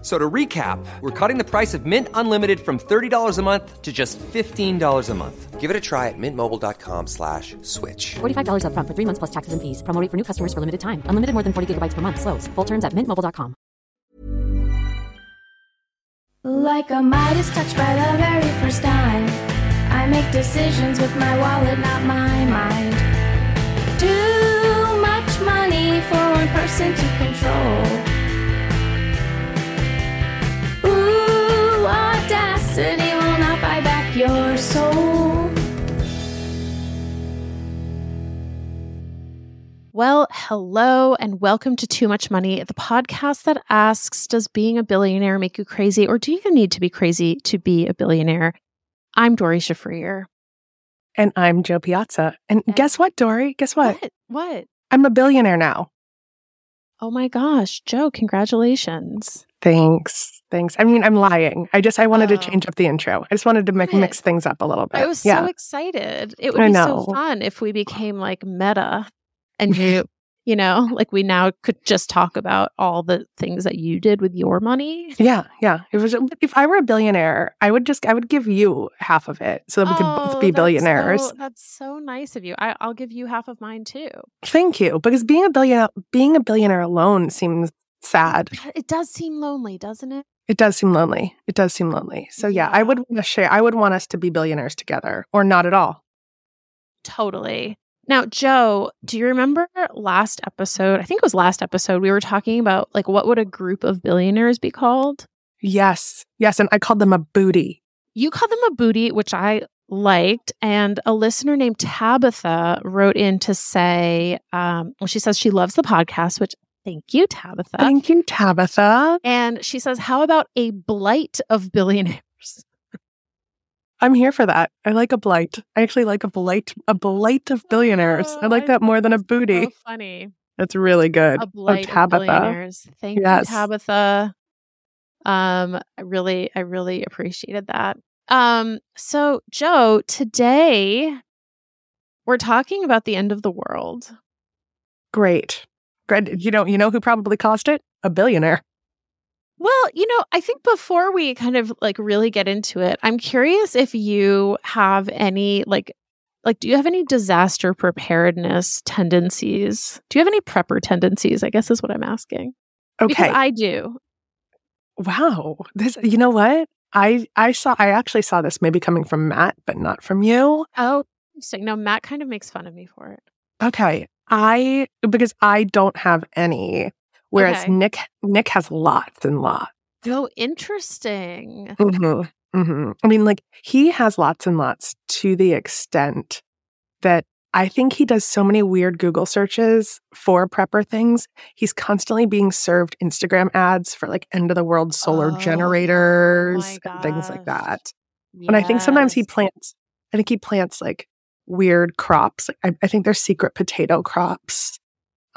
So to recap, we're cutting the price of Mint Unlimited from $30 a month to just $15 a month. Give it a try at mintmobile.com slash switch. $45 upfront for three months plus taxes and fees. Promo for new customers for limited time. Unlimited more than 40 gigabytes per month. Slows. Full terms at mintmobile.com. Like a Midas touch by the very first time. I make decisions with my wallet, not my mind. Too much money for one person to hello and welcome to Too Much Money, the podcast that asks Does being a billionaire make you crazy, or do you even need to be crazy to be a billionaire? I'm Doree Shafrir. And I'm Jo Piazza. And And- guess what, Doree? Guess what? What? What? I'm a billionaire now. Oh my gosh, Jo, congratulations. Thanks. Thanks. I mean, I'm lying. I just I wanted Oh. to change up the intro. I just wanted to mix things up a little bit. I was yeah. so excited. It would I be know. so fun if we became like meta and you, you know, like we now could just talk about all the things that you did with your money. yeah, yeah. It was if I were a billionaire, I would just I would give you half of it so that we could both Oh, be that's billionaires. so- that's so nice of you. I, I'll give you half of mine too. Thank you. Because being a billionaire being a billionaire alone seems sad. It does seem lonely, doesn't it? It does seem lonely. It does seem lonely. So yeah, I would want to share I would want us to be billionaires together or not at all. Totally. Now, Jo, do you remember last episode? I think it was last episode. We were talking about like what would a group of billionaires be called? Yes. Yes. And I called them a booty. You called them a booty, which I liked. And a listener named Tabitha wrote in to say, um, well, she says she loves the podcast, which thank you, Tabitha. Thank you, Tabitha. and she says, how about a blight of billionaires? I'm here for that. I like a blight. I actually like a blight, a blight of billionaires. I Oh, like I that more than a booty. So funny. That's really good. a blight oh, Tabitha. of billionaires. Thank Yes. you, Tabitha. Um, I really, I really appreciated that. Um, so Jo, today we're talking about the end of the world. Great. Great. You know, you know who probably caused it? A billionaire. Well, you know, I think before we kind of like really get into it, I'm curious if you have any like like do you have any disaster preparedness tendencies? Do you have any prepper tendencies? I guess is what I'm asking. Okay. Because I do. wow. This you know what? I I saw I actually saw this maybe coming from Matt, but not from you. Oh, interesting. No, Matt kind of makes fun of me for it. Okay. I because I don't have any. Whereas Okay. Nick Nick has lots and lots. Oh, interesting. hmm hmm I mean, like he has lots and lots to the extent that I think he does so many weird Google searches for prepper things. He's constantly being served Instagram ads for like end of the world solar Oh, generators my and things like that. And I think sometimes he plants, I think he plants like weird crops. I, I think there's secret potato crops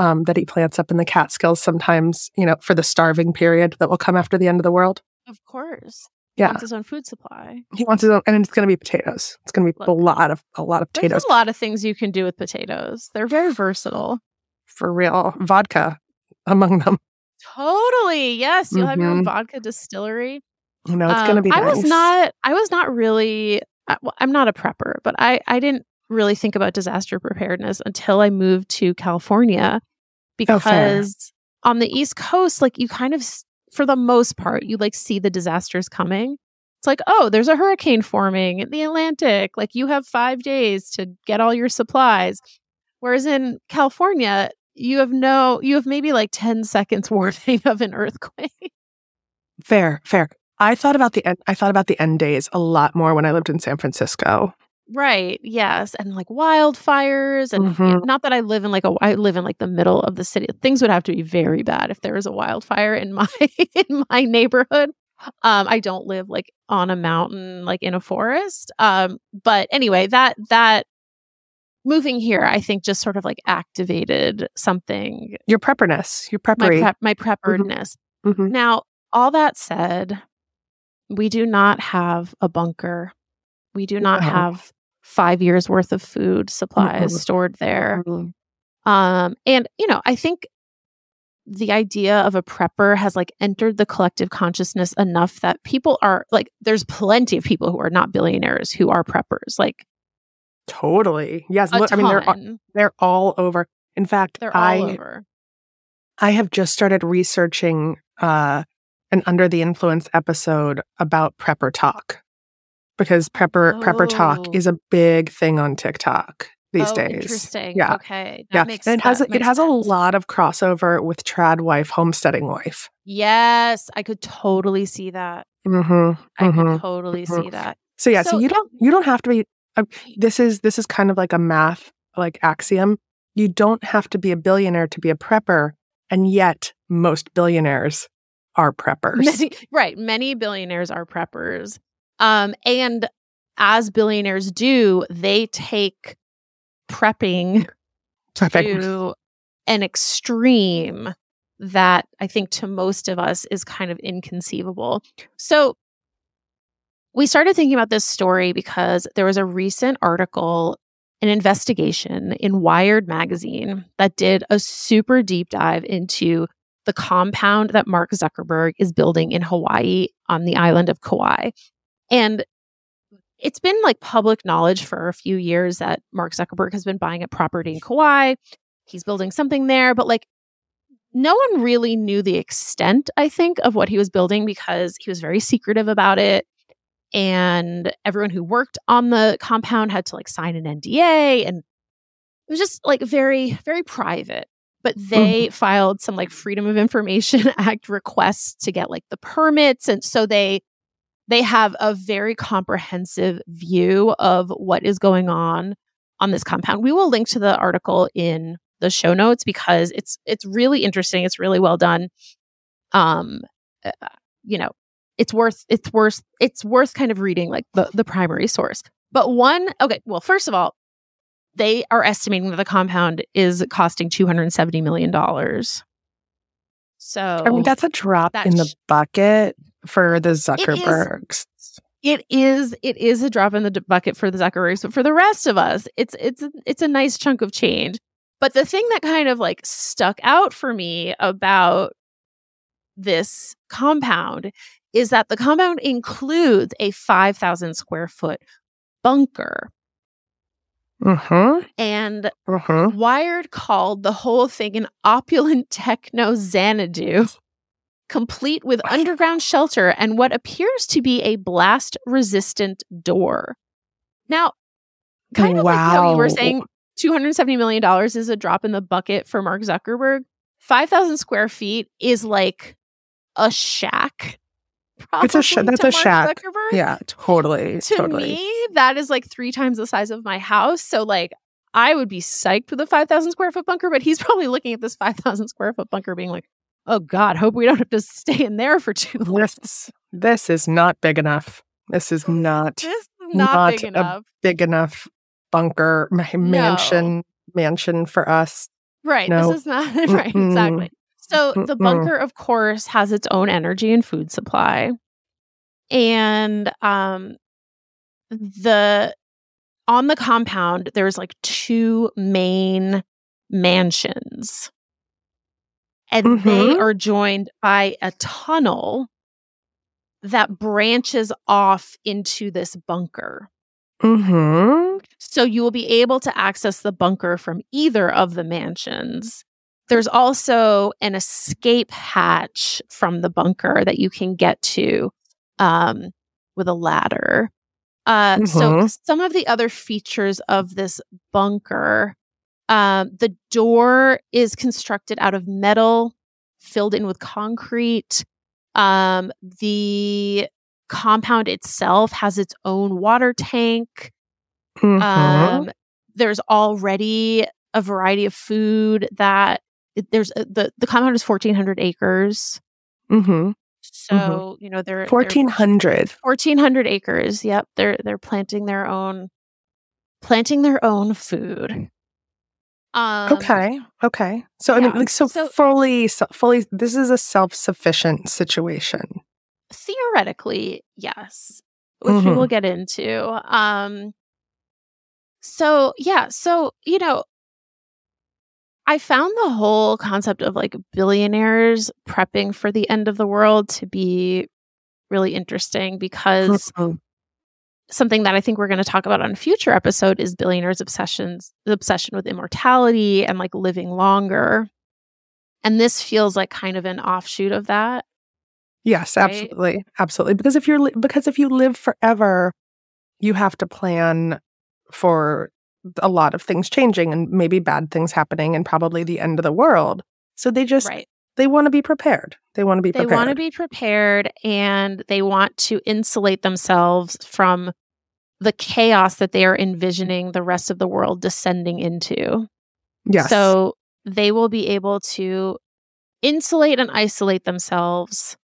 um, that he plants up in the Catskills sometimes, you know, for the starving period that will come after the end of the world. Of course. He Yeah. wants his own food supply. He wants his own, and it's going to be potatoes. It's going to be Look. a lot of a lot of potatoes. There's a lot of things you can do with potatoes. They're very versatile. for real. Vodka among them. Totally. Yes. You'll have your own Mhm. vodka distillery. You know, it's going to Um, be. I was not I was not really well, I'm not a prepper, but I I didn't really think about disaster preparedness until I moved to California Oh, because on the East Coast, like you kind of, for the most part, you like see the disasters coming. It's like, oh, there's a hurricane forming in the Atlantic. Like you have five days to get all your supplies. Whereas in California, you have no, you have maybe like 10 seconds warning of an earthquake. Fair, fair. I thought about the end, I thought about the end days a lot more when I lived in San Francisco. Right. Yes. And like wildfires and Mhm. not that I live in like a I live in like the middle of the city. Things would have to be very bad if there was a wildfire in my in my neighborhood. Um I don't live like on a mountain like in a forest. Um but anyway, that that moving here I think just sort of like activated something Your prepperness, your my preppery. prep my preparedness. Mhm. Now, all that said, we do not have a bunker. We do not No. have five years worth of food supplies Mm-mm. stored there. Mhm. Um, and you know, I think the idea of a prepper has like entered the collective consciousness enough that people are like, there's plenty of people who are not billionaires who are preppers. Like Totally. Yes. Look, I mean, they're ton. they're all over. In fact, They're all I over. I have just started researching uh, an under the influence episode about prepper talk because prepper prepper talk Oh. is a big thing on TikTok these oh, days. interesting. Yeah. Okay. That Yeah, makes and it has it has a lot of crossover with trad wife, homesteading wife. Yes, I could totally see that. Mm-hmm. I Mhm. could totally mhm. see that. So yeah, so, So- you don't you don't have to be. Uh, this is this is kind of like a math like axiom. You don't have to be a billionaire to be a prepper, and yet most billionaires are preppers. Many, right. Many billionaires are preppers. Um, and as billionaires do, they take prepping Prepping. to an extreme that I think to most of us is kind of inconceivable. So we started thinking about this story because there was a recent article, an investigation in Wired magazine that did a super deep dive into the compound that Mark Zuckerberg is building in Hawaii on the island of Kauai. And it's been like public knowledge for a few years that Mark Zuckerberg has been buying a property in Kauai. He's building something there, but like no one really knew the extent, I think, of what he was building because he was very secretive about it. And everyone who worked on the compound had to like sign an NDA. And it was just like very, very private. But they filed some like Freedom of Information Act requests to get like the permits. And so they they have a very comprehensive view of what is going on on this compound. We will link to the article in the show notes because it's it's really interesting. It's really well done. Um, uh, you know, it's worth it's worth it's worth kind of reading like the the primary source. But one, okay, well, first of all, they are estimating that the compound is costing two hundred seventy million dollars. So I mean, that's a drop that in the bucket for the Zuckerbergs. it is it is a drop in the bucket for the Zuckerbergs, but for the rest of us, it's it's it's a nice chunk of change. But the thing that kind of like stuck out for me about this compound is that the compound includes a 5,000 square foot bunker. Mm-hmm. And Mm-hmm. Wired called the whole thing an opulent techno Xanadu, complete with underground shelter and what appears to be a blast resistant door. Now, kind of like how you were saying, $270 million is a drop in the bucket for Mark Zuckerberg. 5,000 square feet is like a shack. It's a sh- that's a shack. Zuckerberg Yeah, totally. to totally. me, that is like three times the size of my house. So like I would be psyched with a 5,000 square foot bunker, but he's probably looking at this 5,000 square foot bunker being like, oh God, hope we don't have to stay in there for too long. This, this is not big enough. This is not This is not, not big a enough. big enough bunker ma- mansion mansion for us. Right. no. This is not right. Mm-mm. Exactly. So the bunker, of course, has its own energy and food supply. And um the on the compound, there's like two main mansions. And they Mhm. are joined by a tunnel that branches off into this bunker. Mm-hmm. So you will be able to access the bunker from either of the mansions. There's also an escape hatch from the bunker that you can get to um, with a ladder. Uh, So Mhm. some of the other features of this bunker, um, the door is constructed out of metal filled in with concrete. Um, the compound itself has its own water tank. Mhm. Um, there's already a variety of food that there's a, the the compound is 1400 acres. Mhm. So, you know, they're 1400. 1400 acres. Yep, they're they're planting their own planting their own food. Um okay. Okay. So I mean like so, so- fully se- fully this is a self-sufficient situation. theoretically, yes, which we Mhm. will get into. Um so yeah, so you know, I found the whole concept of like billionaires prepping for the end of the world to be really interesting because Mhm. Something that I think we're going to talk about on a future episode is billionaires' obsessions, the obsession with immortality and like living longer. And this feels like kind of an offshoot of that. Yes, Right? absolutely. Absolutely. Because if you're li- because if you live forever, you have to plan for a lot of things changing and maybe bad things happening and probably the end of the world. So they just right. They want to be prepared. They want to be They prepared. want to be prepared and they want to insulate themselves from the chaos that they are envisioning the rest of the world descending into. yes. So they will be able to insulate and isolate themselves.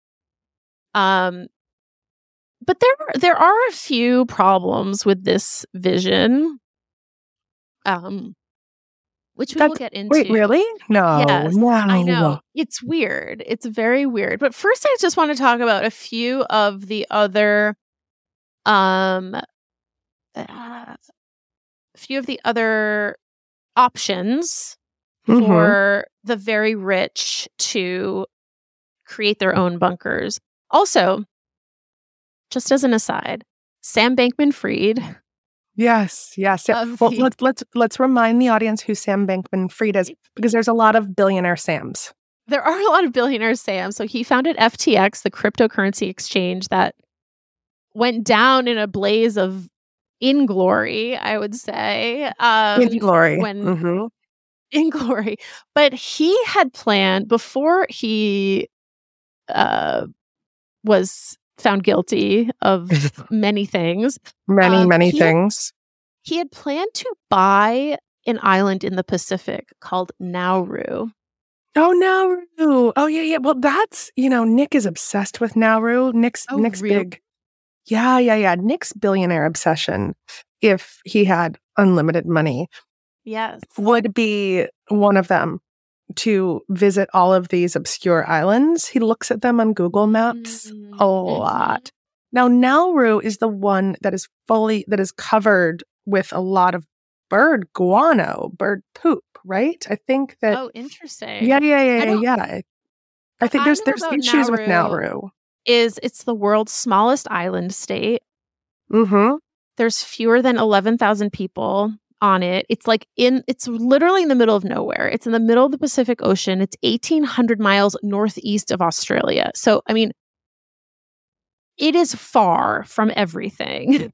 Um but there there are a few problems with this vision. Um which we will get into. Wait, really? No. Yes, no. I know. It's weird. It's very weird. But first I just want to talk about a few of the other um uh, a few of the other options Mhm. for the very rich to create their own bunkers. Also, just as an aside, Sam Bankman Fried, Yes, yes. yeah. Well, the- let's let's let's remind the audience who Sam Bankman-Fried is because there's a lot of billionaire Sams. there are a lot of billionaire Sam. So he founded FTX, the cryptocurrency exchange that went down in a blaze of inglory, I would say. Um, In glory. when- Mhm. inglory. But he had planned before he uh, was found guilty of many things. many um, many he- things. He had planned to buy an island in the Pacific called Nauru. Oh, Nauru. Oh, yeah, yeah. Well, that's you know, Nick is obsessed with Nauru. Nick's Oh, Nick's really? big. Yeah, yeah, yeah. Nick's billionaire obsession, if he had unlimited money, Yes. would be one of them to visit all of these obscure islands. He looks at them on Google Maps Mhm, a lot. Now, Nauru is the one that is fully that is covered with a lot of bird guano, bird poop, right? I think that Oh, interesting. yeah, yeah, yeah, yeah, don't- yeah. I think I there's there's issues with Nauru- Nauru. Is it's the world's smallest island state. Mm-hmm. There's fewer than 11,000 people on it. It's like in it's literally in the middle of nowhere. It's in the middle of the Pacific Ocean. It's 1800 miles northeast of Australia. So, I mean, it is far from everything.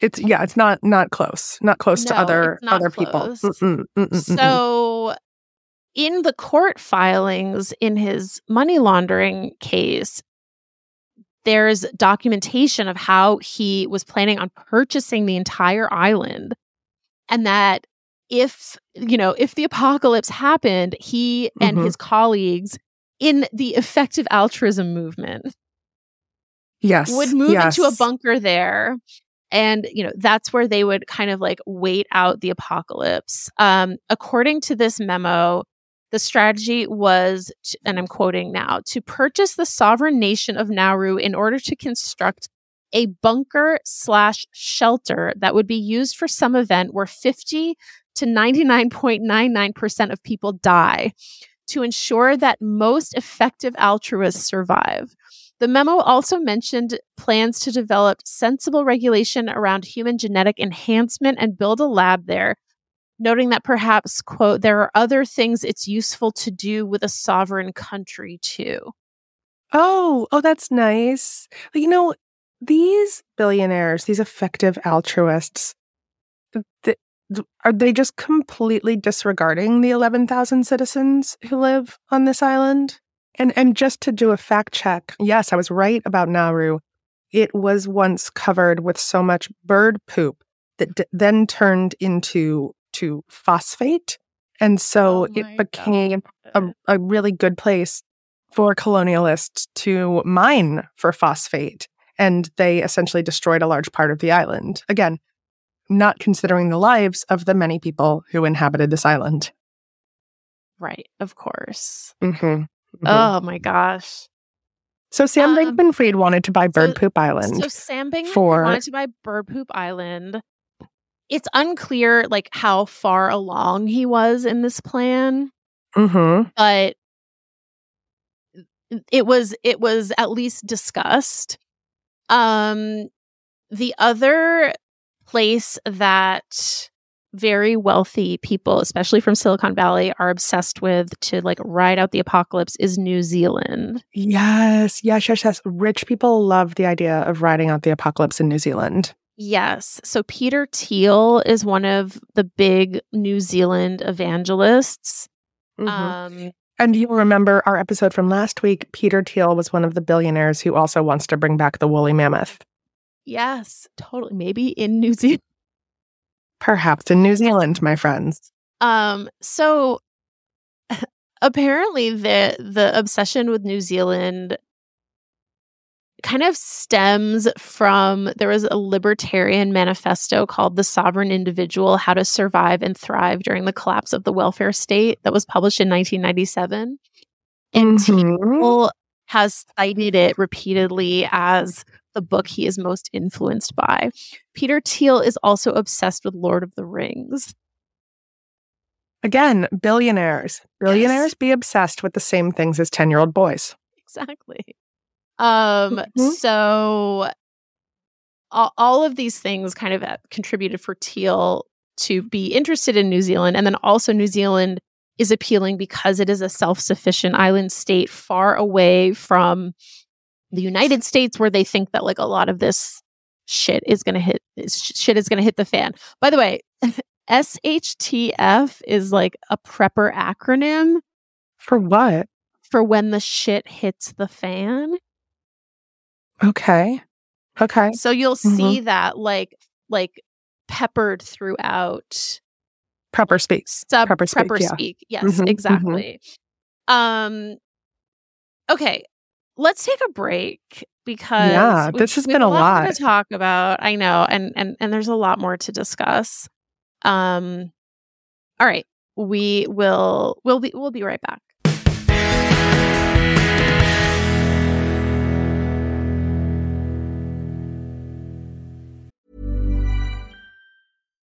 It's yeah, it's not not close, not close to other other close. people. Mm-mm, mm-mm, mm-mm. So, in the court filings in his money laundering case, there's documentation of how he was planning on purchasing the entire island and that if, you know, if the apocalypse happened, he and Mhm. his colleagues in the effective altruism movement yes, would move yes. into a bunker there and you know that's where they would kind of like wait out the apocalypse um according to this memo the strategy was and i'm quoting now to purchase the sovereign nation of nauru in order to construct a bunker slash shelter that would be used for some event where 50 to 99.99% of people die to ensure that most effective altruists survive The memo also mentioned plans to develop sensible regulation around human genetic enhancement and build a lab there, noting that perhaps, quote, there are other things it's useful to do with a sovereign country too. Oh, oh, that's nice. You know, these billionaires, these effective altruists, th- th- are they just completely disregarding the 11,000 citizens who live on this island? And and just to do a fact check, yes, I was right about Nauru. It was once covered with so much bird poop that d- then turned into to phosphate, and so Oh it became a, a really good place for colonialists to mine for phosphate. And they essentially destroyed a large part of the island. Again, not considering the lives of the many people who inhabited this island. Right, of course. Mm-hmm. Oh my gosh. So Sam Um, Bankman-Fried wanted to buy Bird so- Poop Island. So Sam Bankman for- wanted to buy Bird Poop Island. It's unclear like how far along he was in this plan, mm-hmm. but it was it was at least discussed. Um the other place that very wealthy people, especially from Silicon Valley, are obsessed with to like ride out the apocalypse is New Zealand. Yes, yes, yes, yes. Rich people love the idea of riding out the apocalypse in New Zealand. Yes. So Peter Thiel is one of the big New Zealand evangelists. Mhm. Um, and you'll remember our episode from last week. Peter Thiel was one of the billionaires who also wants to bring back the woolly mammoth, yes, totally. Maybe in New Zealand. perhaps in New Zealand, my friends. Um, so apparently the the obsession with New Zealand kind of stems from there was a libertarian manifesto called The Sovereign Individual How to Survive and Thrive During the Collapse of the Welfare State that was published in 1997. And Mhm. Has cited it repeatedly as the book he is most influenced by. Peter Thiel is also obsessed with Lord of the Rings. Again, billionaires. Billionaires be obsessed with the same things as 10 year old boys. Exactly. Um Mhm. so all, all of these things kind of uh, contributed for Thiel to be interested in New Zealand and then also New Zealand is appealing because it is a self-sufficient island state far away from the United States where they think that like a lot of this shit is going to hit shit is going to hit the fan. By the way, SHTF is like a prepper acronym For what? for when the shit hits the fan. Okay. Okay. So you'll Mhm. see that like like peppered throughout Prepper speaks. sub Prepper speak, prepper yeah. speak. Yes, Mhm, mhm. exactly. Um okay, let's take a break because Yeah, this has been a more lot. to talk about. I know, and and and there's a lot more to discuss. Um all right, we will we'll be we'll be right back.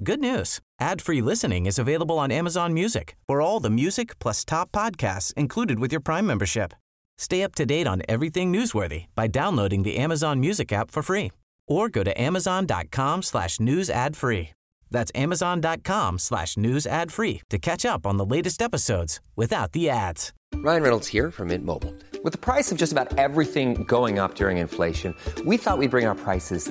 Good news. Ad-free listening is available on Amazon Music for all the music plus top podcasts included with your Prime membership. Stay up to date on everything newsworthy by downloading the Amazon Music app for free or go to amazon.com slash news ad free. That's amazon.com slash news ad free to catch up on the latest episodes without the ads. Ryan Reynolds here from Mint Mobile. With the price of just about everything going up during inflation, we thought we'd bring our prices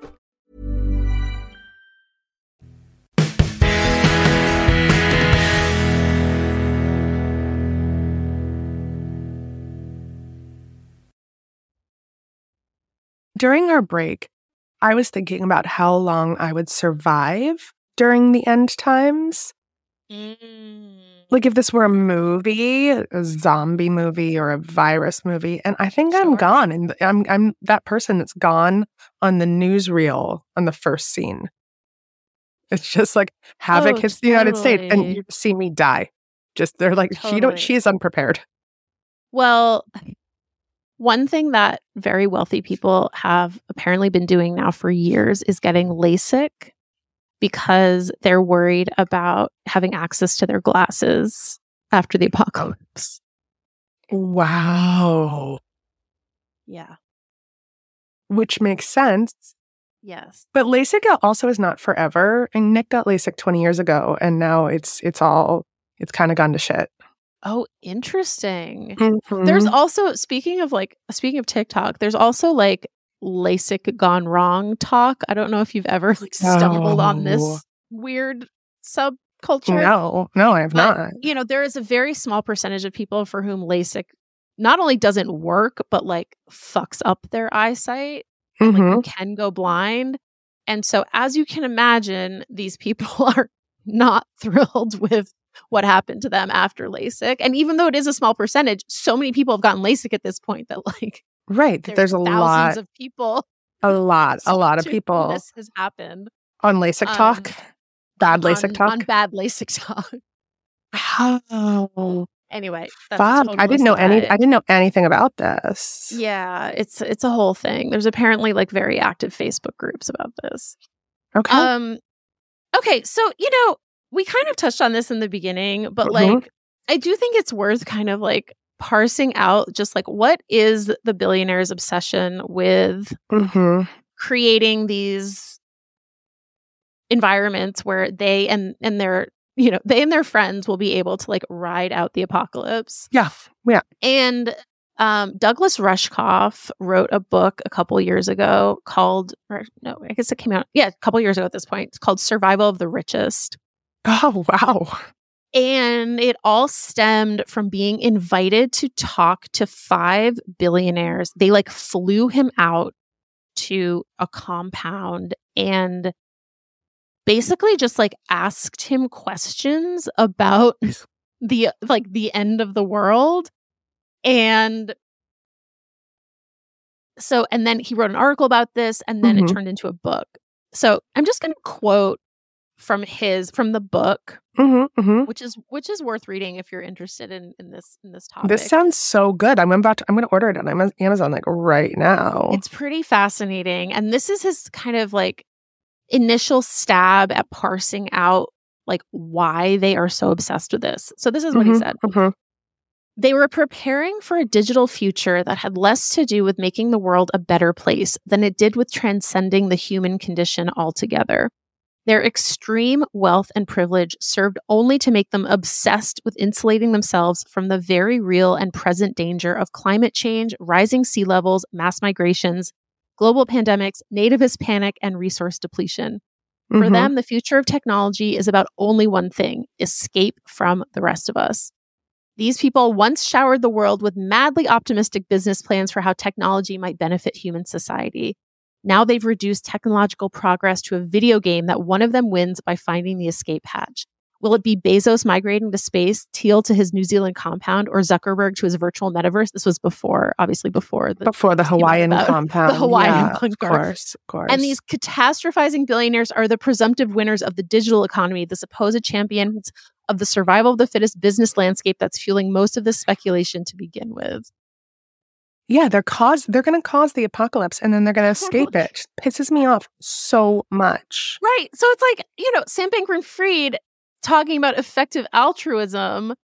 During our break, I was thinking about how long I would survive during the end times. Mm. Like if this were a movie, a zombie movie or a virus movie, and I think I'm gone, and I'm I'm that person that's gone on the newsreel on the first scene. It's just like havoc Oh, hits the United States, and you see me die. Just they're like she don't Totally. she's unprepared. Well, one thing that very wealthy people have apparently been doing now for years is getting LASIK because they're worried about having access to their glasses after the apocalypse. Wow, Yeah. which makes sense. Yes. But LASIK also is not forever. And Nick got LASIK 20 years ago, and now it's it's all it's kind of gone to shit. Oh, interesting. Mm-hmm. There's also speaking of like speaking of TikTok, there's also like LASIK gone wrong talk. I don't know if you've ever like stumbled on this weird subculture. no, no, I have But, not. You know, there is a very small percentage of people for whom LASIK not only doesn't work, but like fucks up their eyesight. Like Mhm. you can go blind. And so, as you can imagine, these people are not thrilled with what happened to them after LASIK. And even though it is a small percentage, so many people have gotten LASIK at this point that like Right, there's, there's, a thousands lot, of people. a lot, a lot of people This has happened. on LASIK um, talk, bad LASIK on, talk. on bad LASIK talk. How? Anyway, Fuck! I didn't know any. I didn't know anything about this. Yeah, it's it's a whole thing. There's apparently like very active Facebook groups about this. Okay. Um okay, so you know, we kind of touched on this in the beginning, but Mhm. like I do think it's worth kind of like parsing out just like what is the billionaire's obsession with hmm creating these environments where they and and their you know, they and their friends will be able to like ride out the apocalypse. Yeah. Yeah. And um, Douglas Rushkoff wrote a book a couple years ago called, or no, I guess it came out, yeah, a couple years ago at this point. It's called Survival of the Richest. Oh wow. And it all stemmed from being invited to talk to five billionaires. They like flew him out to a compound and basically just like asked him questions about the like the end of the world. And so, and then he wrote an article about this and then Mhm. it turned into a book. So I'm just going to quote from his, from the book hmm hmm which is which is worth reading if you're interested in in this in this topic. This sounds so good. I'm about to. I'm going to order it on Ama- Amazon like right now. it's pretty fascinating, and this is his kind of like initial stab at parsing out like why they are so obsessed with this. So this is what he Mhm, said. mhm. They were preparing for a digital future that had less to do with making the world a better place than it did with transcending the human condition altogether. Their extreme wealth and privilege served only to make them obsessed with insulating themselves from the very real and present danger of climate change, rising sea levels, mass migrations, global pandemics, nativist panic, and resource depletion. For Mhm. them, the future of technology is about only one thing escape from the rest of us. These people once showered the world with madly optimistic business plans for how technology might benefit human society. Now they've reduced technological progress to a video game that one of them wins by finding the escape hatch. Will it be Bezos migrating to space, Thiel to his New Zealand compound, or Zuckerberg to his virtual metaverse? This was before, obviously, before the before the Hawaiian compound. the Hawaiian yeah, bunker. Of course, of course. And these catastrophizing billionaires are the presumptive winners of the digital economy, the supposed champions of the survival of the fittest business landscape that's fueling most of this speculation to begin with. Yeah, they're cause. They're going to cause the apocalypse, and then they're going to oh escape it. Just pisses me off so much. Right. So it's like, you know, Sam Bankman Fried talking about effective altruism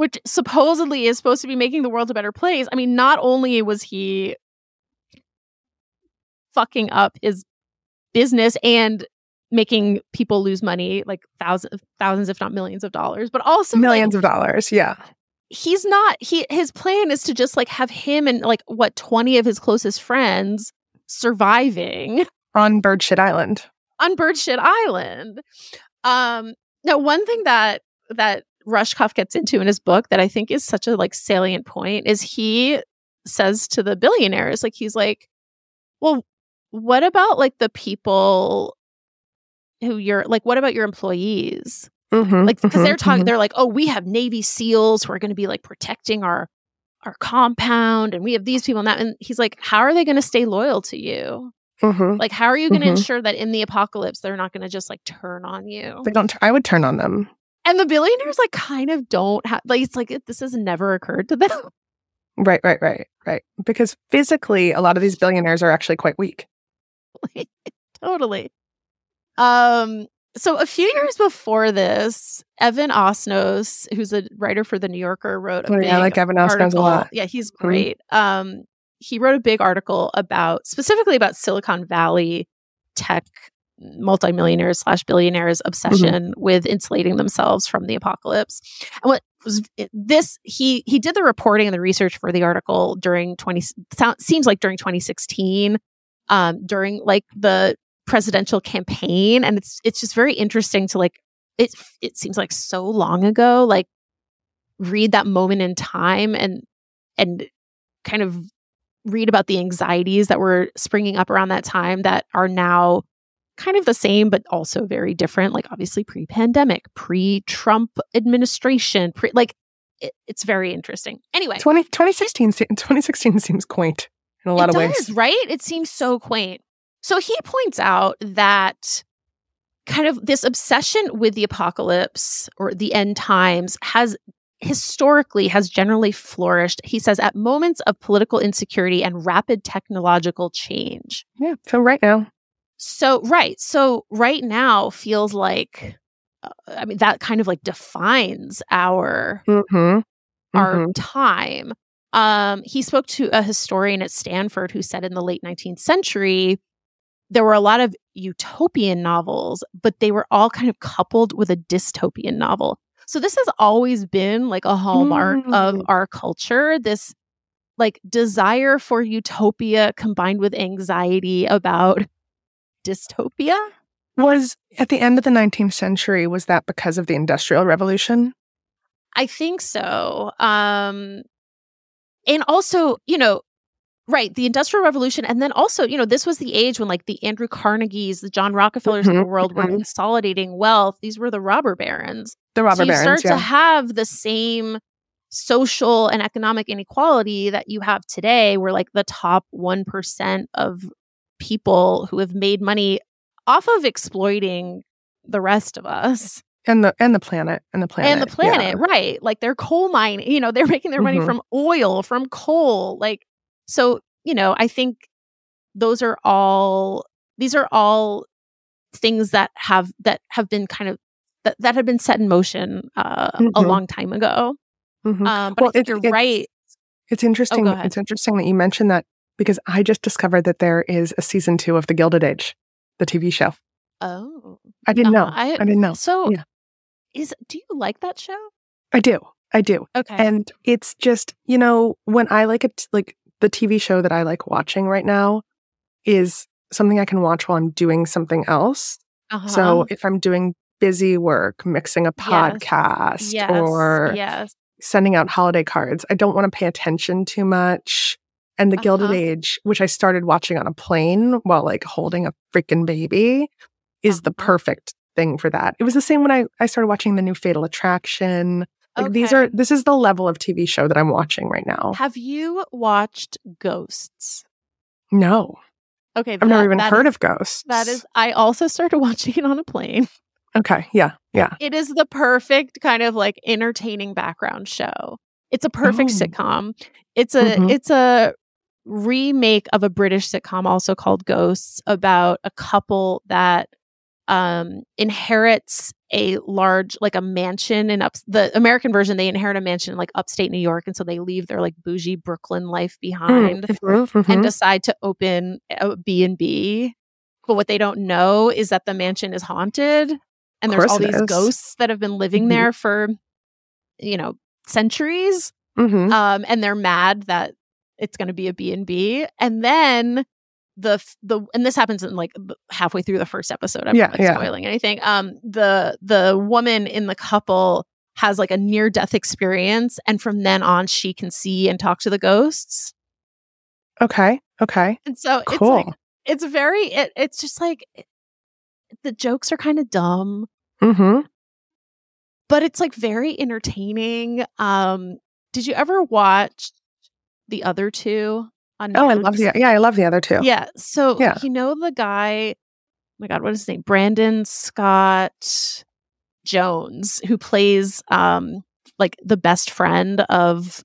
which supposedly is supposed to be making the world a better place. I mean, not only was he fucking up his business and making people lose money, like thousands, thousands, if not millions of dollars, but also millions like, of dollars. Yeah. He's not, he, his plan is to just like have him and like what, 20 of his closest friends surviving. On bird shit island. On bird shit island. Um now one thing that that rushkoff gets into in his book that i think is such a like salient point is he says to the billionaires like he's like well what about like the people who you're like what about your employees mm-hmm, like because mm-hmm, they're talking mm-hmm. they're like oh we have navy seals who are going to be like protecting our our compound and we have these people and that and he's like how are they going to stay loyal to you Mhm. like how are you going to Mhm. ensure that in the apocalypse they're not going to just like turn on you They don't. I would turn on them. and the billionaires like kind of don't have like it's like it, this has never occurred to them Right, right, right, right. Because physically, a lot of these billionaires are actually quite weak. totally um so a few years before this evan osnos who's a writer for the new yorker wrote a Oh, big yeah, I like Evan Osnos a lot. yeah he's Mhm. great um he wrote a big article about specifically about silicon valley tech multimillionaires slash billionaires obsession with insulating themselves from the apocalypse and what was this he he did the reporting and the research for the article during 20 sound, seems like during 2016 um during like the presidential campaign and it's it's just very interesting to like it it seems like so long ago like read that moment in time and and kind of read about the anxieties that were springing up around that time that are now kind of the same but also very different like obviously pre-pandemic pre-trump administration pre like it, it's very interesting anyway 20, 2016, se- 2016 seems quaint in a lot of does, ways. right? It seems so quaint. So he points out that kind of this obsession with the apocalypse or the end times has historically has generally flourished he says at moments of political insecurity and rapid technological change Yeah. So right now, so right so right now feels like uh, i mean that kind of like defines our mm-hmm. our Mhm. time. Um, he spoke to a historian at Stanford who said in the late 19th century, there were a lot of utopian novels, but they were all kind of coupled with a dystopian novel. So this has always been like a hallmark of Mm. our culture, this like desire for utopia combined with anxiety about dystopia. was at the end of the 19th century. Was that because of the Industrial Revolution? I think so. Um and also, you know, right, the industrial revolution and then also, you know, this was the age when like the Andrew Carnegies, the John Rockefellers of the Mhm, world were mhm. consolidating wealth. These were the robber barons. The robber so you barons. start Yeah. to have the same social and economic inequality that you have today where like the top 1% of people who have made money off of exploiting the rest of us and the and the planet and the planet and the planet, yeah. right? Like they're coal mining, you know, they're making their money Mhm. from oil, from coal. Like, so, you know, I think those are all, these are all things that have, that have been kind of, that, that have been set in motion uh, a Mhm. long time ago. Mhm. Um, but Well, I think it's- you're it's- right. It's interesting. ahead. It's interesting that you mentioned that because I just discovered that there is a season two of The Gilded Age, the TV show. Oh, I didn't Uh, know. I- I, didn't know. so Yeah. is, do you like that show? I do. I do. Okay. And it's just, you know, when I like it, like the TV show that I like watching right now is something I can watch while I'm doing something else. uh-huh. So if I'm doing busy work, mixing a podcast yes, or yes. sending out holiday cards, I don't want to pay attention too much. And The Gilded Uh-huh. Age, which I started watching on a plane while like holding a freaking baby, is the Uh-huh. perfect thing for that. It was the same when I, I started watching the new Fatal Attraction. Like these are this is the level of TV show that I'm watching right now. Have you watched Ghosts? No. Okay, I've never even heard is- of ghosts. That is, I also started watching it on a plane. Okay. Yeah. Yeah. It is the perfect kind of like entertaining background show. It's a perfect Oh. sitcom. It's a Mhm. it's a remake of a British sitcom also called Ghosts about a couple that um inherits a large like a mansion in up the American version they inherit a mansion in like upstate New York and so they leave their like bougie Brooklyn life behind Mhm, mhm. and decide to open a B&B. But what they don't know is that the mansion is haunted and there's all these is. ghosts that have been living Mhm. there for you know centuries Mhm. um and they're mad that it's going to be a b&b and then the the and this happens in like halfway through the first episode i'm Yeah, not like, yeah. spoiling anything um the the woman in the couple has like a near death experience and from then on she can see and talk to the ghosts Okay. Okay. and so it's Cool. like it's very it, it's just like it- the jokes are kind of dumb Mm-hmm. but it's like very entertaining um did you ever watch the other two on Oh, I love the yeah, I love the other two. Yeah. So Yeah. you know the guy, oh my God, what is his name? Brandon Scott Jones, who plays um like the best friend of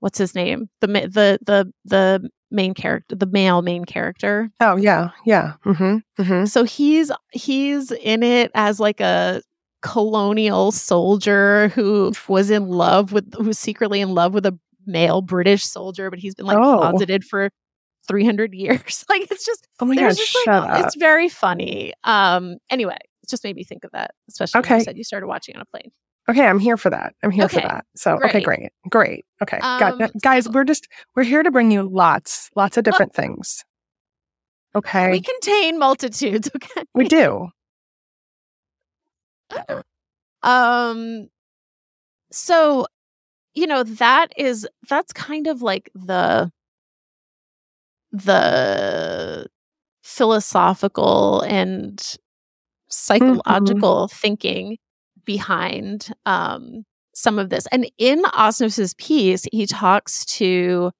what's his name? The the the the main character, the male main character. Oh yeah. Yeah. Mm-hmm. Mm-hmm. So he's he's in it as like a colonial soldier who was in love with who's secretly in love with a male British soldier, but he's been like Oh. closeted for 300 years. like it's just Oh my god, just, like, shut up. it's very funny. Um anyway, it just made me think of that, especially Okay. you said you started watching on a plane. Okay, I'm here for that. I'm here for that. So okay, great. great. Great. Okay. Got Um, guys, so- we're just we're here to bring you lots, lots of different things. Okay. We contain multitudes, okay? we do. um so you know that is that's kind of like the the philosophical and psychological thinking behind um some of this. And in osnos's piece he talks to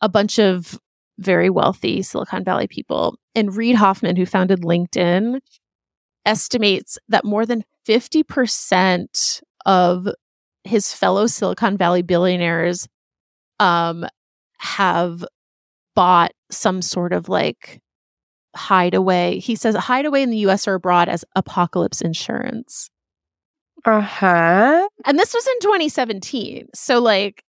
a bunch of very wealthy silicon valley people and Reid Hoffman who founded linkedin estimates that more than 50% of his fellow Silicon Valley billionaires um, have bought some sort of like hideaway. He says hideaway in the US or abroad as apocalypse insurance. Uh-huh. And this was in 2017. So like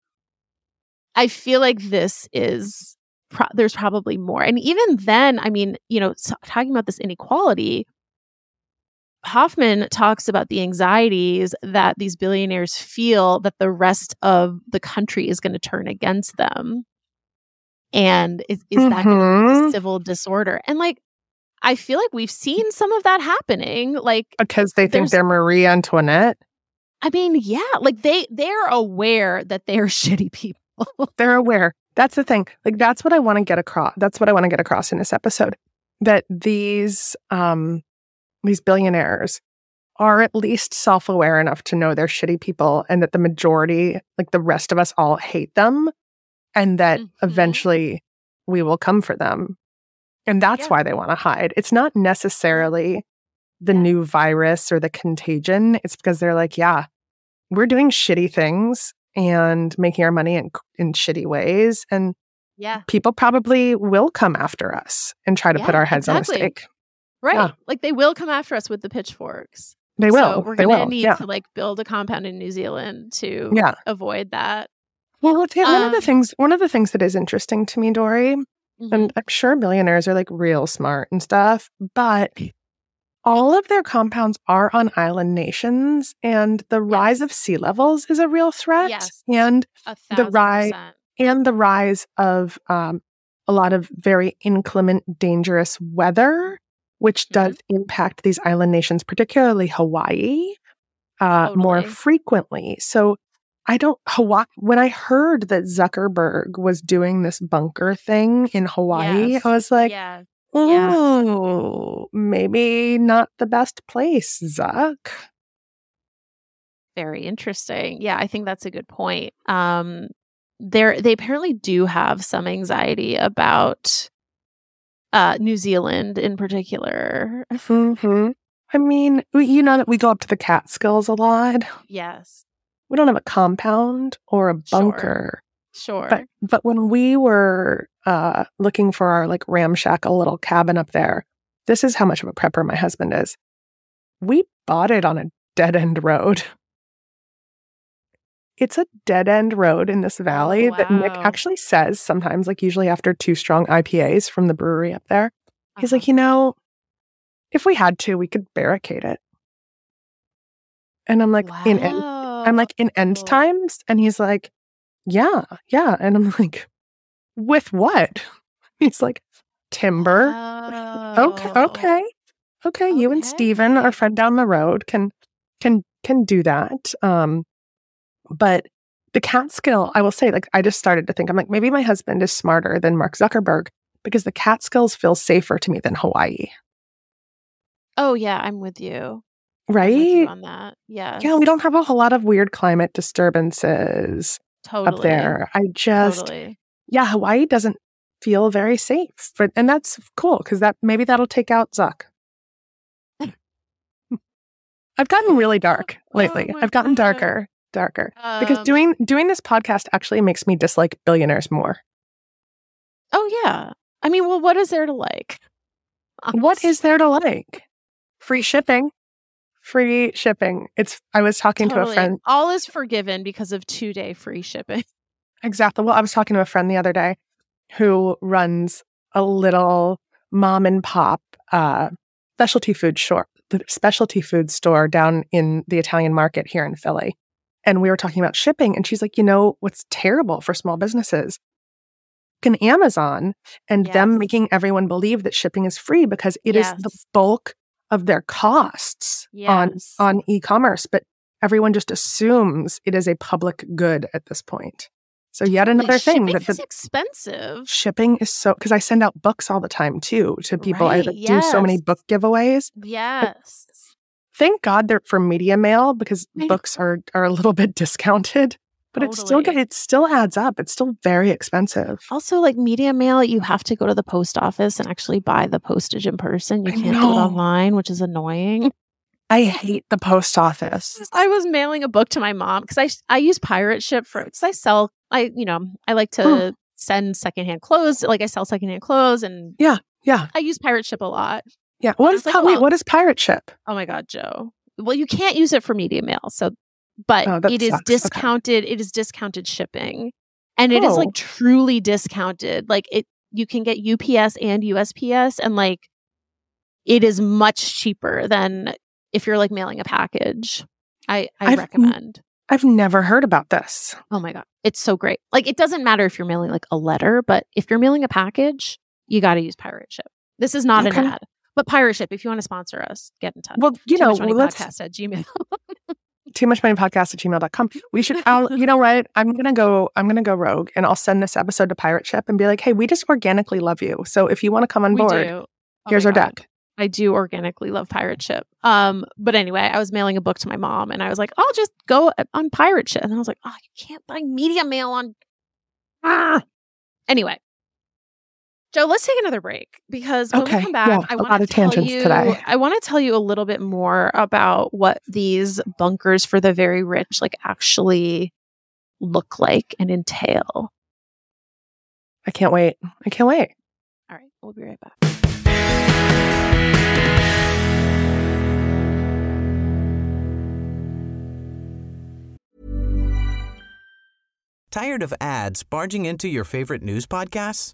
I feel like this is pro- there's probably more. And even then, I mean, you know, s- talking about this inequality, Hoffman talks about the anxieties that these billionaires feel that the rest of the country is going to turn against them. And is, is that going to Mhm. civil disorder? And like, I feel like we've seen some of that happening. Like, Because they think they're Marie Antoinette. I mean, yeah, like they they're aware that they're shitty people. They're aware. That's the thing. Like that's what I want to get across. That's what I want to get across in this episode. That these um these billionaires are at least self-aware enough to know they're shitty people and that the majority, like the rest of us all hate them and that Mhm. eventually we will come for them. And that's Yeah. why they want to hide. It's not necessarily the Yeah. new virus or the contagion. It's because they're like, yeah, we're doing shitty things and making our money in, in shitty ways. And Yeah. people probably will come after us and try to put our heads exactly. on a stake. Right. Yeah. Like they will come after us with the pitchforks. They will. So we're they gonna will. need yeah. to like build a compound in New Zealand to Yeah. avoid that. Well, tell you, one of the Um, things, one of the things that is interesting to me, Doree, Mhm. and I'm sure billionaires are like real smart and stuff, but all of their compounds are on island nations, and the rise of sea levels is a real threat. Yes. And A the rise percent. and the rise of um, a lot of very inclement, dangerous weather, which Mm-hmm. does impact these island nations, particularly Hawaii, uh, more frequently. So I don't Hawaii. When I heard that Zuckerberg was doing this bunker thing in Hawaii, Yes. I was like, yeah. yeah. "Oh, maybe not the best place, Zuck." Very interesting. Yeah, I think that's a good point. Um there they apparently do have some anxiety about uh New Zealand in particular. hmm I mean, you know that we go up to the Catskills a lot. Yes. we don't have a compound or a Sure. bunker. Sure. But but when we were uh, looking for our like ramshackle little cabin up there, this is how much of a prepper my husband is. we bought it on a dead end road. It's a dead end road in this valley Oh, that Nick actually says sometimes, like usually after two strong IPAs from the brewery up there. He's Uh-huh. like, you know, if we had to, we could barricade it. And I'm like, in end, I'm like, in end Wow. times? And he's like, yeah, yeah. And I'm like, with what? He's like, timber. Okay, Oh. okay. Okay, you and Steven, our friend down the road, can can can do that. Um but the Catskill, I will say, like I just started to think, I'm like, maybe my husband is smarter than Mark Zuckerberg because the Catskills feel safer to me than Hawaii. Oh yeah, I'm with you. I'm with Right? you on that. Yeah. Yeah, we don't have a whole lot of weird climate disturbances totally. up there. I just Totally. yeah, Hawaii doesn't feel very safe. But and that's cool because that maybe that'll take out Zuck. I've gotten really dark oh lately. Oh I've gotten God. darker, darker. because Um, doing doing this podcast actually makes me dislike billionaires more. Oh yeah. I mean, well, what is there to like? What is there to like? Free shipping. Free shipping. It's I was talking to a friend All is forgiven because of two day free shipping. Exactly. Well, I was talking to a friend the other day who runs a little mom and pop uh, specialty food store, the specialty food store down in the Italian market here in Philly. And we were talking about shipping, and she's like, you know, what's terrible for small businesses? Can Amazon and them making everyone believe that shipping is free because it is the bulk of their costs on Yes. on e-commerce, but everyone just assumes it is a public good at this point. So yet Like, another thing shipping that is expensive. shipping is so because I send out books all the time too to people. I Right, like, do so many book giveaways. Yes. Thank God they're for media mail because mm-hmm. books are are a little bit discounted, but it's still it still adds up. It's still very expensive. Also, like media mail, you have to go to the post office and actually buy the postage in person. You I can't do it online, which is annoying. I hate the post office. I was mailing a book to my mom because I I use pirate ship for because I sell I you know I like to send secondhand clothes like I sell secondhand clothes and Yeah, yeah I use pirate ship a lot. Yeah. What is like, how, wait? What is pirate ship? Oh my god, Jo. Well, you can't use it for media mail, so but Oh, it is sucks. Okay. discounted. It is discounted shipping, and it is Oh. like truly discounted. Like it, you can get UPS and USPS, and like it is much cheaper than if you're like mailing a package. I I I've- recommend. I've never heard about this. Oh my god, it's so great. Like it doesn't matter if you're mailing like a letter, but if you're mailing a package, you got to use pirate ship. This is not Okay. an ad, but pirate ship. If you want to sponsor us, get in touch. Well, you Too know, Much Money let's podcast at Gmail. too much money podcast at gmail.com. We should, I'll, you know what? I'm going to go, I'm going to go rogue and I'll send this episode to Pirate Ship and be like, hey, we just organically love you. So if you want to come on We board, do. Oh here's our God. deck. I do organically love pirate ship. Um, but anyway, I was mailing a book to my mom, and I was like, "I'll just go on pirate ship," and I was like, "Oh, you can't buy media mail on." Ah. Anyway, Jo, let's take another break because when Okay, we come back, yeah, I a want lot to of tell tangents you. today. I want to tell you a little bit more about what these bunkers for the very rich like actually look like and entail. I can't wait. I can't wait. All right, we'll be right back. Tired of ads barging into your favorite news podcasts?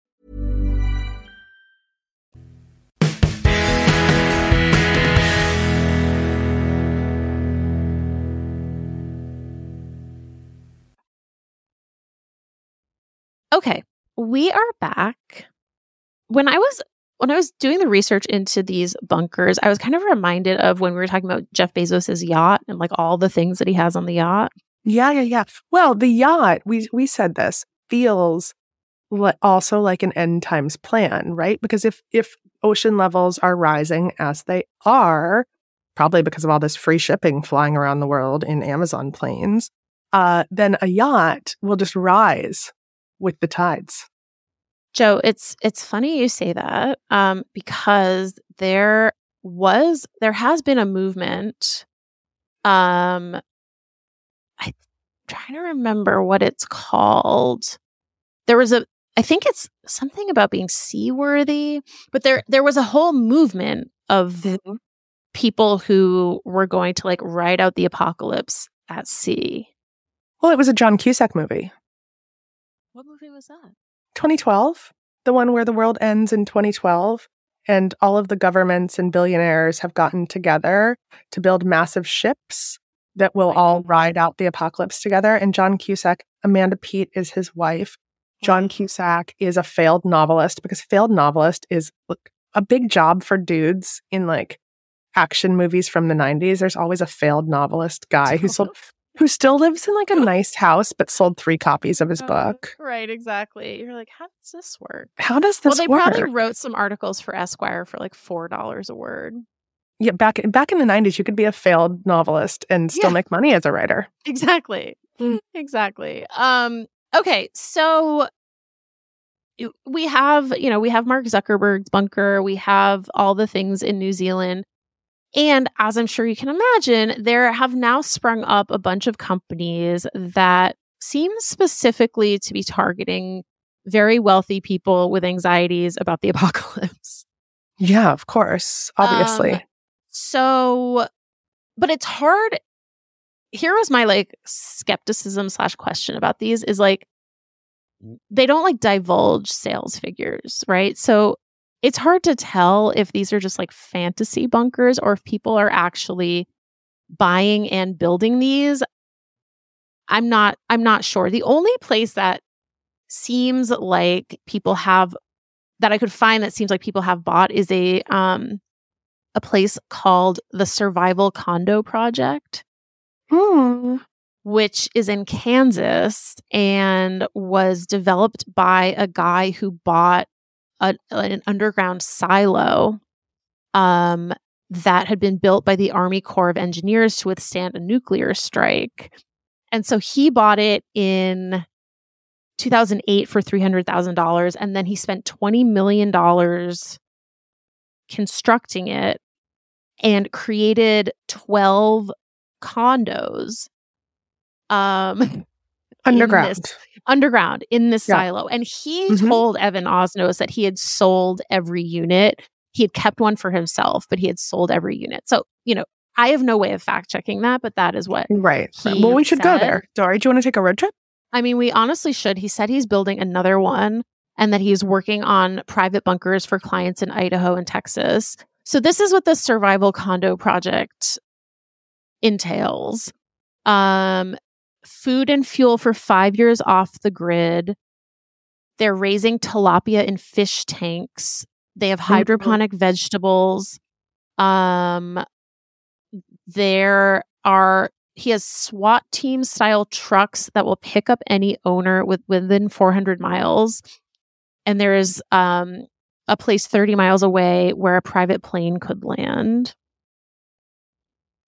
Okay, we are back. When I was when I was doing the research into these bunkers, I was kind of reminded of when we were talking about Jeff Bezos's yacht and like all the things that he has on the yacht. Yeah, yeah, yeah. Well, the yacht, we we said this, feels li- also like an end times plan, right? Because if if ocean levels are rising as they are, probably because of all this free shipping flying around the world in Amazon planes, uh, then a yacht will just rise with the tides. Jo, it's it's funny you say that um, because there was there has been a movement. Um, I'm trying to remember what it's called. There was a I think it's something about being seaworthy, but there there was a whole movement of people who were going to like ride out the apocalypse at sea. Well, it was a John Cusack movie. What movie was that? 2012, the one where the world ends in 2012, and all of the governments and billionaires have gotten together to build massive ships that will all ride out the apocalypse together. And John Cusack, Amanda Peet is his wife. John Cusack is a failed novelist because failed novelist is like, a big job for dudes in like action movies from the 90s. There's always a failed novelist guy who sold who still lives in like a nice house but sold three copies of his Oh, book. Right, exactly. You're like, how does this work? How does this work? Well, they work? probably wrote some articles for Esquire for like four dollars a word. yeah, back back in the 90s you could be a failed novelist and still Yeah. make money as a writer. Exactly. Mm. Exactly. Um, okay, so we have, you know, we have Mark Zuckerberg's bunker, we have all the things in New Zealand. And as I'm sure you can imagine, there have now sprung up a bunch of companies that seem specifically to be targeting very wealthy people with anxieties about the apocalypse. Yeah, of course. Obviously. Um, so, but it's hard. Here was my like skepticism slash question about these is like, they don't like divulge sales figures, right? So it's hard to tell if these are just like fantasy bunkers or if people are actually buying and building these. I'm not, I'm not sure. The only place that seems like people have that I could find that seems like people have bought is a um a place called the Survival Condo Project, Hmm. which is in Kansas and was developed by a guy who bought a, an underground silo um that had been built by the Army Corps of Engineers to withstand a nuclear strike. And so he bought it in 2008 for $300,000 and then he spent 20 million dollars constructing it and created 12 condos um Underground. this- underground in this Yeah. silo and he Mhm. told Evan Osnos that he had sold every unit he had kept one for himself but he had sold every unit so you know I have no way of fact checking that but that is what Right. Well, we should go there. Doree, do you want to take a road trip? I mean, we honestly should. He said he's building another one and that he's working on private bunkers for clients in Idaho and Texas. So this is what the survival condo project entails. Um food and fuel for 5 years off the grid. They're raising tilapia in fish tanks. They have hydroponic vegetables. Um there are he has SWAT team style trucks that will pick up any owner with within 400 miles. And there is um, a place 30 miles away where a private plane could land.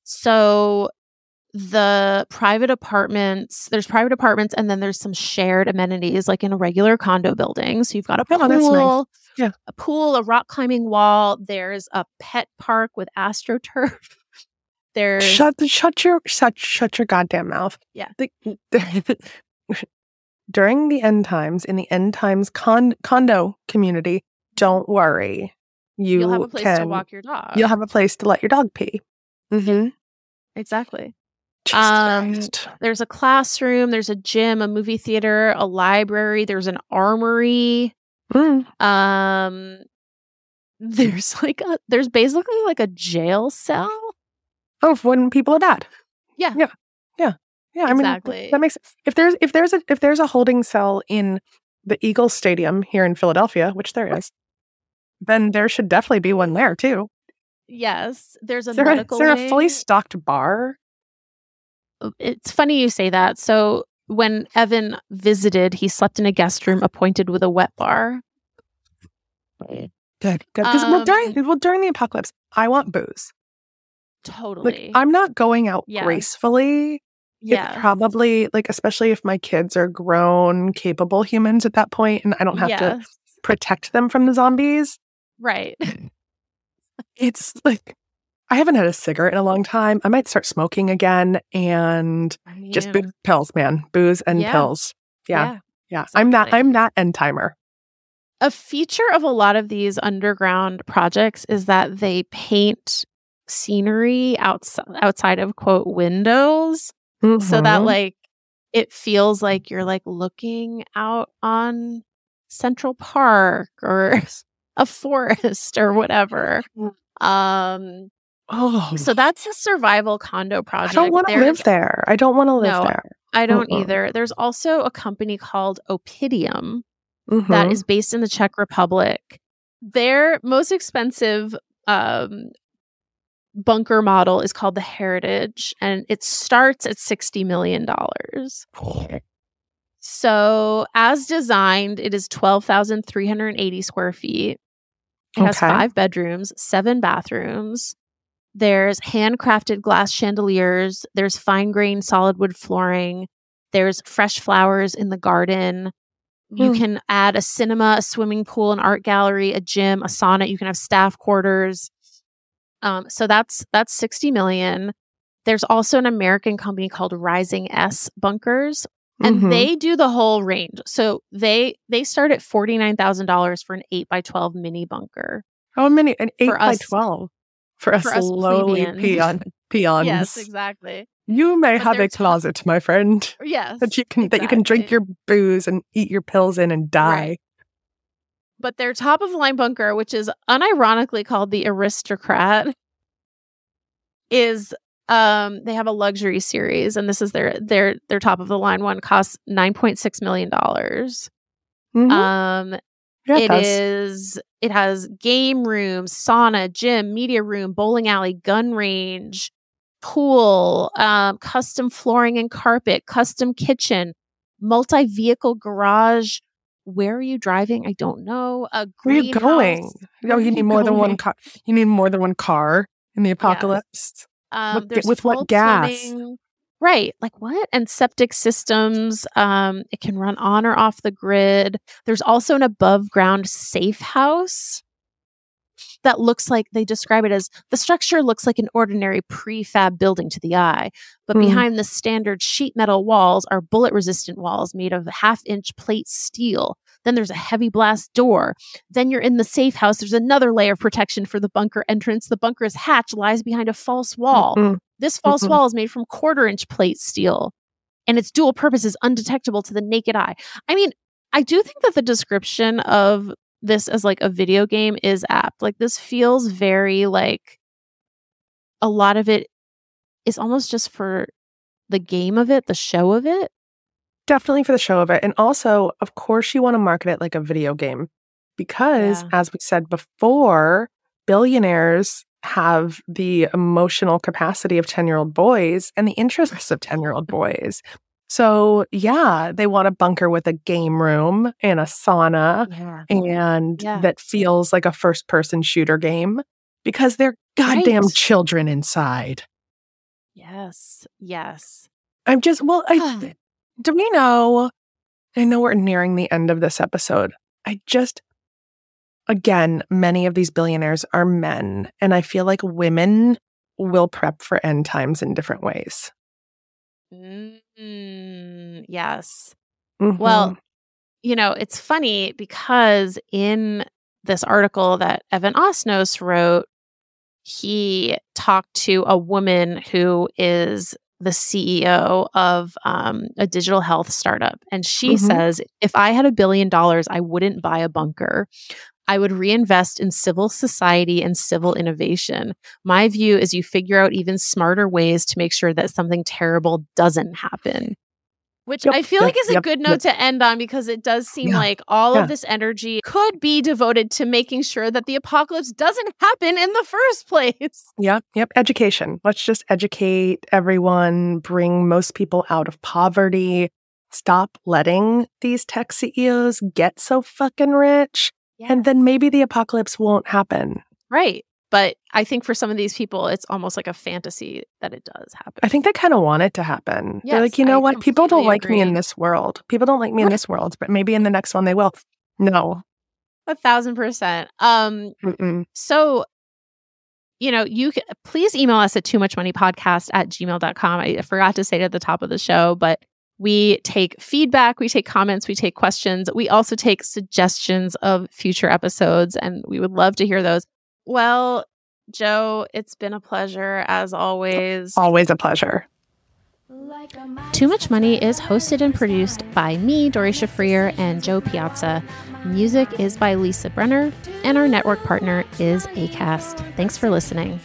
So the private apartments, there's private apartments, and then there's some shared amenities like in a regular condo building. So you've got a Oh, pool, nice. Yeah. a pool, a rock climbing wall. There's a pet park with astroturf. There's Shut shut your shut shut your goddamn mouth. Yeah. The- during the end times in the end times con- condo community, don't worry. You you'll have a place can, to walk your dog. You'll have a place to let your dog pee. Mm-hmm. exactly. Um, There's a classroom, there's a gym, a movie theater, a library, there's an armory. Mm. Um there's like a there's basically like a jail cell. Oh, when people are bad. Yeah. Yeah. Yeah. Yeah. I mean, that makes sense. if there's if there's a if there's a holding cell in the Eagles Stadium here in Philadelphia, which there is, then there should definitely be one there too. Yes, there's a Is there, a, is there a fully stocked bar? It's funny you say that. So when Evan visited, he slept in a guest room appointed with a wet bar. Good, good. Because well, Um, during well during the apocalypse, I want booze. Totally. Like I'm not going out Yeah. gracefully. It yeah. probably like especially if my kids are grown, capable humans at that point, and I don't have to protect them from the zombies. Right. It's like I haven't had a cigarette in a long time. I might start smoking again and I just booze, pills, man. Booze and Yeah. pills. Yeah. yeah. Yeah. I'm not. I'm not end timer. a feature of a lot of these underground projects is that they paint scenery outside outside of quote windows so that Mhm. like it feels like you're like looking out on Central Park or a forest or whatever. Um oh so that's a survival condo project. I don't want to live there. I don't want to live No, there. I don't either. There's also a company called Oppidum that Mhm. is based in the Czech Republic. Their most expensive um, bunker model is called the Heritage, and it starts at $60 million. So, as designed, it is 12,380 square feet. It has five bedrooms, seven bathrooms. There's handcrafted glass chandeliers. There's fine grained solid wood flooring. There's fresh flowers in the garden. You can add a cinema, a swimming pool, an art gallery, a gym, a sauna. You can have staff quarters. Um, so that's that's 60 million. There's also an American company called Rising S Bunkers, and Mhm. they do the whole range. So they they start at forty nine thousand dollars for an eight by twelve mini bunker. How many? An eight by twelve for us for us lowly peon peons. Yes, exactly. You may But have a t- closet, my friend, Yes, that you can that you can drink your booze and eat your pills in and die. Right. But their top of the line bunker, which is unironically called the Aristocrat, is um they have a luxury series, and this is their their their top of the line one costs nine point six million dollars. Mhm. Um yeah, It does. It has game rooms, sauna, gym, media room, bowling alley, gun range, pool, um, custom flooring and carpet, custom kitchen, multi vehicle garage. Where are you driving? I don't know. A Where are you going? Oh, you you need more than one car. You need more than one car in the apocalypse. Um, With- with what full gas? Right. Like what? And septic systems. Um, it can run on or off the grid. There's also an above ground safe house that looks like they describe it as the structure looks like an ordinary prefab building to the eye. But Hmm. behind the standard sheet metal walls are bullet resistant walls made of half inch plate steel. Then there's a heavy blast door. Then you're in the safe house. There's another layer of protection for the bunker entrance. The bunker's hatch lies behind a false wall. Mm-mm. This false Mhm. wall is made from quarter inch plate steel, and its dual purpose is undetectable to the naked eye. I mean, I do think that the description of this as like a video game is apt. Like, this feels very like a lot of it is almost just for the game of it, the show of it. Definitely for the show of it. And also, of course, you want to market it like a video game because, Yeah. as we said before, billionaires have the emotional capacity of 10 year old boys and the interests of 10 year old boys. So, yeah, they want a bunker with a game room and a sauna Yeah. and Yeah. that feels like a first person shooter game because they're goddamn Right. children inside. Yes. Yes. I'm just, well, I, do we know? I know we're nearing the end of this episode. I just, again, many of these billionaires are men, and I feel like women will prep for end times in different ways. Mm, yes. Mhm. Well, you know, it's funny because in this article that Evan Osnos wrote, he talked to a woman who is the CEO of um, a digital health startup. And she Mhm. says, if I had a billion dollars, I wouldn't buy a bunker. I would reinvest in civil society and civil innovation. My view is you figure out even smarter ways to make sure that something terrible doesn't happen. Which Yep, I feel yep, like is a yep, good note to end on because it does seem Yeah, like all yeah. of this energy could be devoted to making sure that the apocalypse doesn't happen in the first place. Yep, yep. Education. Let's just educate everyone, bring most people out of poverty. Stop letting these tech CEOs get so fucking rich. And then maybe the apocalypse won't happen. right. But I think for some of these people, it's almost like a fantasy that it does happen. I think they kind of want it to happen. They're like, you know I what? People don't like me in this world. People don't like me in this world, but maybe in the next one they will. No. A thousand percent. Um, Mm-mm. so you know, you can please email us at too much money podcast at gmail.com. I forgot to say it at the top of the show, but we take feedback, we take comments, we take questions. We also take suggestions of future episodes, and we would love to hear those. Well, Jo, it's been a pleasure as always. Always a pleasure. Too Much Money is hosted and produced by me, Doree Shafrir, and Jo Piazza. Music is by Lisa Brenner, and our network partner is ACAST. Thanks for listening.